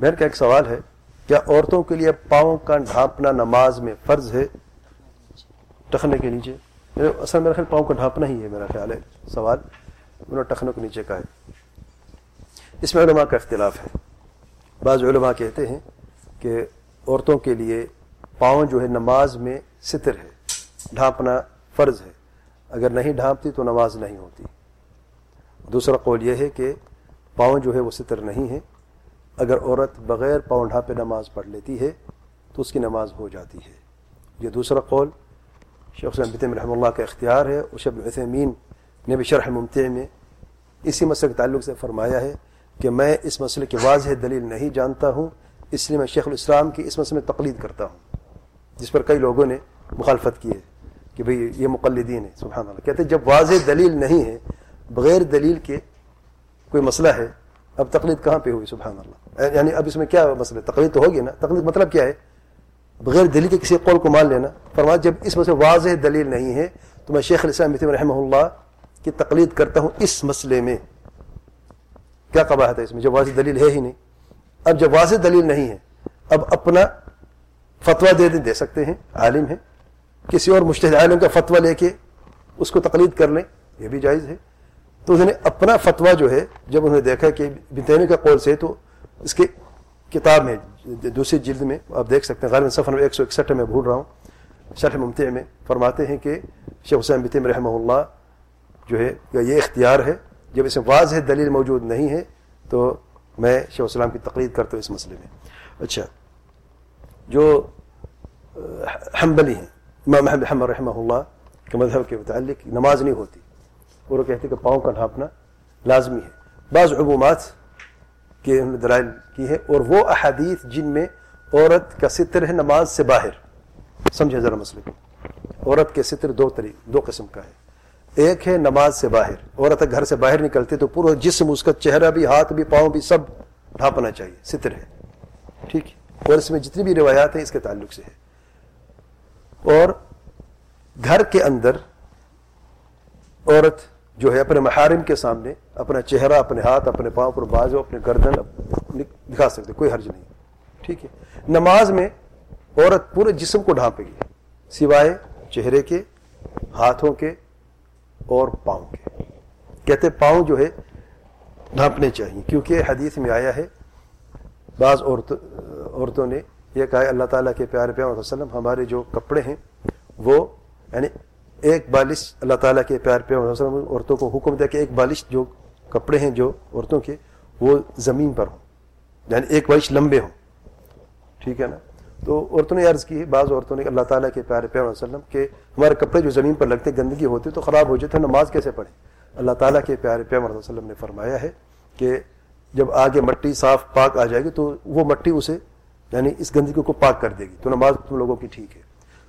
بہن کا ایک سوال ہے، کیا عورتوں کے لیے پاؤں کا ڈھانپنا نماز میں فرض ہے؟ ٹخنے کے نیچے۔ یعنی اصل میرا خیال پاؤں کا ڈھانپنا ہی ہے میرا خیال ہے۔ سوال انہوں نے ٹخنوں کے نیچے کا ہے۔ اس میں علماء کا اختلاف ہے۔ بعض علماء کہتے ہیں کہ عورتوں کے لیے پاؤں جو ہے نماز میں ستر ہے، ڈھانپنا فرض ہے۔ اگر نہیں ڈھانپتی تو نماز نہیں ہوتی۔ دوسرا قول یہ ہے کہ پاؤں جو ہے وہ ستر نہیں ہے۔ اگر عورت بغیر پاؤں ڈھانپے نماز پڑھ لیتی ہے، تو اس کی نماز ہو جاتی ہے۔ یہ دوسرا قول، شیخ حسین بتم رحمہ اللہ کا اختیار ہے اور شب عثمین نے بھی شرح ممتع میں اسی مسئلے کے تعلق سے فرمایا ہے کہ میں اس مسئلے کی واضح دلیل نہیں جانتا ہوں، اس لیے میں شیخ الاسلام کی اس مسئلے میں تقلید کرتا ہوں۔ جس پر کئی لوگوں نے مخالفت کی ہے کہ بھئی یہ مقلدین ہے سبحان اللہ۔ کہتے ہیں جب واضح دلیل نہیں ہے، بغیر دلیل کے کوئی مسئلہ ہے اب تقلید کہاں پہ ہوئی؟ سبحان اللہ. یعنی اب اس میں کیا مسئلہ تقلید تو ہوگی نا؟ تقلید مطلب کیا ہے؟ بغیر دلیل کے کسی قول کو مان لینا. فرما جب اس مسئلے واضح دلیل نہیں ہے، تو میں شیخ الاسلام رحمہ اللہ کی تقلید کرتا ہوں اس مسئلے میں. کیا قباحت ہے اس میں؟ جب واضح دلیل ہے ہی نہیں. اب جب واضح دلیل نہیں ہے، اب اپنا فتویٰ دے دے سکتے ہیں، عالم ہے کسی اور مشتحد عالم کا فتویٰ لے کے اس کو تقلید کر لیں، یہ بھی جائز ہے. تو انہوں نے اپنا فتویٰ جو ہے، جب انہوں نے دیکھا کہ بتینے کا قول سے تو اس کے کتاب میں، دوسری جلد میں آپ دیکھ سکتے ہیں غالب سفر ایک سو اکسٹھ میں بھول رہا ہوں۔ شرح ممتع میں فرماتے ہیں کہ شیخ حسین بتیم رحمہ اللہ جو ہے یہ اختیار ہے، جب اس میں واضح دلیل موجود نہیں ہے تو میں شیخ السلام کی تقریر کرتا ہوں اس مسئلے میں۔ اچھا جو حنبلی ہیں، امام حمد رحمہ اللہ کے مذہب کے متعلق نماز نہیں ہوتی۔ اور وہ کہتے کہ پاؤں کا ڈھانپنا لازمی ہے۔ بعض عبومات کے دلائل کی ہے اور وہ احادیث جن میں عورت کا ستر ہے، نماز سے باہر۔ سمجھے ذرا مسئلے کو۔ عورت کے ستر دو طریق، دو قسم کا ہے۔ ایک ہے نماز سے باہر۔ عورت گھر سے باہر نکلتے تو پورا جسم، اس کا چہرہ بھی، ہاتھ بھی، پاؤں بھی سب ڈھانپنا چاہیے، ستر ہے۔ ٹھیک ہے۔ اور اس میں جتنی بھی روایات ہیں، اس کے تعلق سے ہے۔ اور گھر کے اندر عورت جو ہے اپنے محارم کے سامنے، اپنا چہرہ، اپنے ہاتھ، اپنے پاؤں پر بازو، اپنے گردن دکھا سکتے، کوئی حرج نہیں۔ ٹھیک ہے۔ نماز میں عورت پورے جسم کو ڈھانپے گی، سوائے چہرے کے، ہاتھوں کے اور پاؤں کے۔ کہتے پاؤں جو ہے ڈھانپنے چاہیے، کیونکہ حدیث میں آیا ہے، بعض عورت، عورتوں نے یہ کہا اللہ تعالیٰ کے پیارے پیار وسلم، ہمارے جو کپڑے ہیں، وہ یعنی ایک بالش اللہ تعالیٰ کے پیار پیار وسلم عورتوں کو حکم دیا کہ ایک بالش جو کپڑے ہیں جو عورتوں کے، وہ زمین پر ہوں۔ یعنی ایک بالش لمبے ہوں۔ ٹھیک ہے نا؟ تو عورتوں نے عرض کی، بعض عورتوں نے اللہ تعالیٰ کے پیارے پیار وسلم کہ ہمارے کپڑے جو زمین پر لگتے، گندگی ہوتی تو خراب ہو جاتے نماز کیسے پڑھیں؟ اللہ تعالیٰ کے پیارے پیار وسلم نے فرمایا ہے کہ جب آگے مٹی صاف پاک آ جائے گی تو وہ مٹی اسے یعنی اس گندگی کو پاک کر دے گی۔ تو نماز تم لوگوں کی ٹھیک ہے۔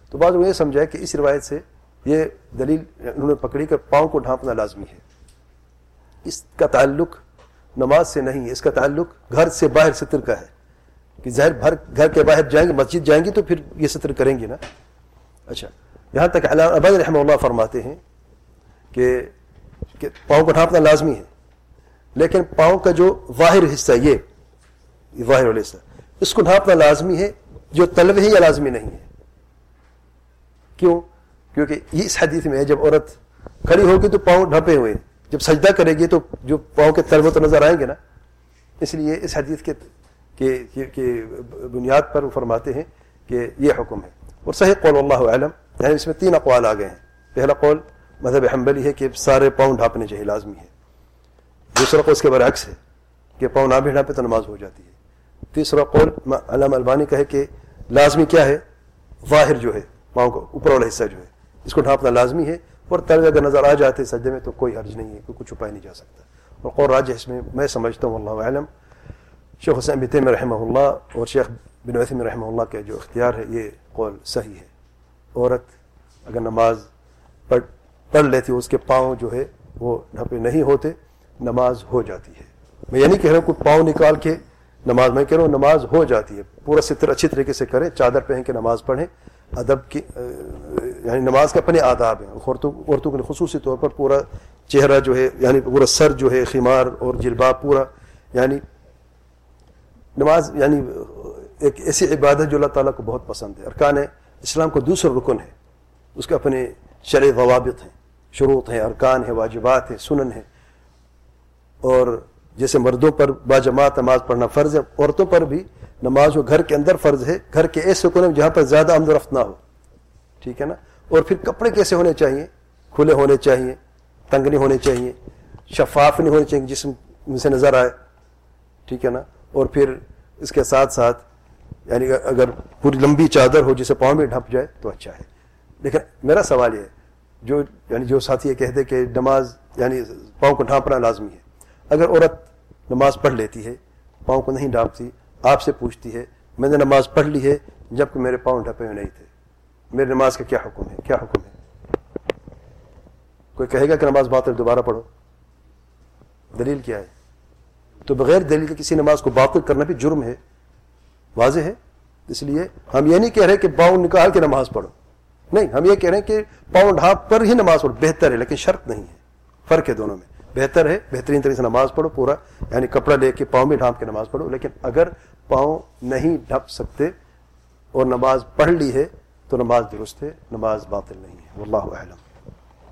تو بعض یہ سمجھا کہ اس روایت سے یہ دلیل انہوں نے پکڑی کر پاؤں کو ڈھانپنا لازمی ہے۔ اس کا تعلق نماز سے نہیں ہے، اس کا تعلق گھر سے باہر ستر کا ہے۔ کہ ظاہر بھر، گھر کے باہر جائیں گے، مسجد جائیں گے تو پھر یہ ستر کریں گے نا۔ اچھا یہاں تک ابید رحمہ اللہ فرماتے ہیں کہ پاؤں کو ڈھانپنا لازمی ہے۔ لیکن پاؤں کا جو واحر حصہ یہ واحر والا حصہ، اس کو ڈھانپنا لازمی ہے، جو طلب ہے یا لازمی نہیں ہے۔ کیوں؟ کیونکہ یہ اس حدیث میں ہے جب عورت کھڑی ہوگی تو پاؤں ڈھپے ہوئے جب سجدہ کرے گی تو جو پاؤں کے طلب تو نظر آئیں گے نا۔ اس لیے اس حدیث کے کہ بنیاد پر وہ فرماتے ہیں کہ یہ حکم ہے۔ اور صحیح قول اللہ علم یعنی اس میں تین اقوال آ گئے ہیں۔ پہلا قول، مذہب حنبلی ہے کہ سارے پاؤں ڈھانپنے چاہیے، لازمی ہے۔ دوسرا قول اس کے برعکس ہے کہ پاؤں نہ بھی ڈھانپے تو نماز ہو جاتی ہے۔ تیسرا قول، علامہ البانی کا ہے کہ لازمی کیا ہے؟ ظاہر جو ہے، پاؤں کا اوپر والا حصہ جو ہے۔ اس کو ڈھانپنا لازمی ہے اور طرز اگر نظر آ جاتے سجدے میں تو کوئی حرج نہیں ہے، کوئی کچھ چھپایا نہیں جا سکتا۔ اور قول راج اس میں میں سمجھتا ہوں اللہ علم شیخ حسین بتیم رحمہ اللہ اور شیخ بن وسیم رحمہ اللہ کا جو اختیار ہے، یہ قول صحیح ہے۔ عورت اگر نماز پڑھ پڑھ لیتی اس کے پاؤں جو ہے وہ ڈھپے نہیں ہوتے، نماز ہو جاتی ہے۔ میں یہ نہیں کہہ رہا ہوں کوئی پاؤں نکال کے نماز، میں کہہ رہا ہوں نماز ہو جاتی ہے۔ پورا ستر اچھی طریقے سے کریں، چادر پہن کے نماز پڑھیں۔ ادب کی یعنی نماز کے اپنے آداب ہیں۔ عورتوں عورتوں کے خصوصی طور پر پورا چہرہ جو ہے یعنی پورا سر جو ہے خیمار اور جلباب پورا یعنی نماز یعنی ایک ایسی عبادت جو اللہ تعالیٰ کو بہت پسند ہے۔ ارکان اسلام کو دوسرا رکن ہے۔ اس کے اپنے شرع ضوابط ہیں۔ شروط ہیں، ارکان ہیں، واجبات ہیں، سنن ہیں۔ اور جیسے مردوں پر باجماعت نماز پڑھنا فرض ہے، عورتوں پر بھی نماز وہ گھر کے اندر فرض ہے، گھر کے ایسے کونے جہاں پر زیادہ آمد و رفت نہ ہو۔ ٹھیک ہے نا؟ اور پھر کپڑے کیسے ہونے چاہیے کھلے ہونے چاہیے تنگ نہیں ہونے چاہیے شفاف نہیں ہونے چاہیے جسم سے نظر آئے۔ ٹھیک ہے نا؟ اور پھر اس کے ساتھ ساتھ یعنی اگر پوری لمبی چادر ہو جسے پاؤں میں ڈھپ جائے تو اچھا ہے۔ لیکن میرا سوال یہ ہے، جو یعنی جو ساتھی یہ کہتے کہ نماز یعنی پاؤں کو ڈھانپنا لازمی ہے۔ اگر عورت نماز پڑھ لیتی ہے، پاؤں کو نہیں ڈھانپتی آپ سے پوچھتی ہے، میں نے نماز پڑھ لی ہے، جبکہ میرے پاؤں ڈھپے ہوئے نہیں تھے۔ میری نماز کا کیا حکم ہے؟ کیا حکم ہے؟ کوئی کہے گا کہ نماز باطل دوبارہ پڑھو۔ دلیل کیا ہے؟ تو بغیر دلیل کے کسی نماز کو باطل کرنا بھی جرم ہے۔ واضح ہے؟ اس لیے ہم یہ نہیں کہہ رہے کہ پاؤں نکال کے نماز پڑھو۔ نہیں، ہم یہ کہہ رہے ہیں کہ پاؤں ڈھانپ پر ہی نماز پڑھو، بہتر ہے، لیکن شرط نہیں ہے۔ فرق ہے دونوں میں۔ بہتر ہے، بہترین طریقے سے نماز پڑھو، پورا یعنی کپڑا لے کے پاؤں میں ڈھانپ کے نماز پڑھو، لیکن اگر پاؤں نہیں ڈھپ سکتے اور نماز پڑھ لی ہے تو نماز درست ہے، نماز باطل نہیں ہے۔ واللہ اعلم۔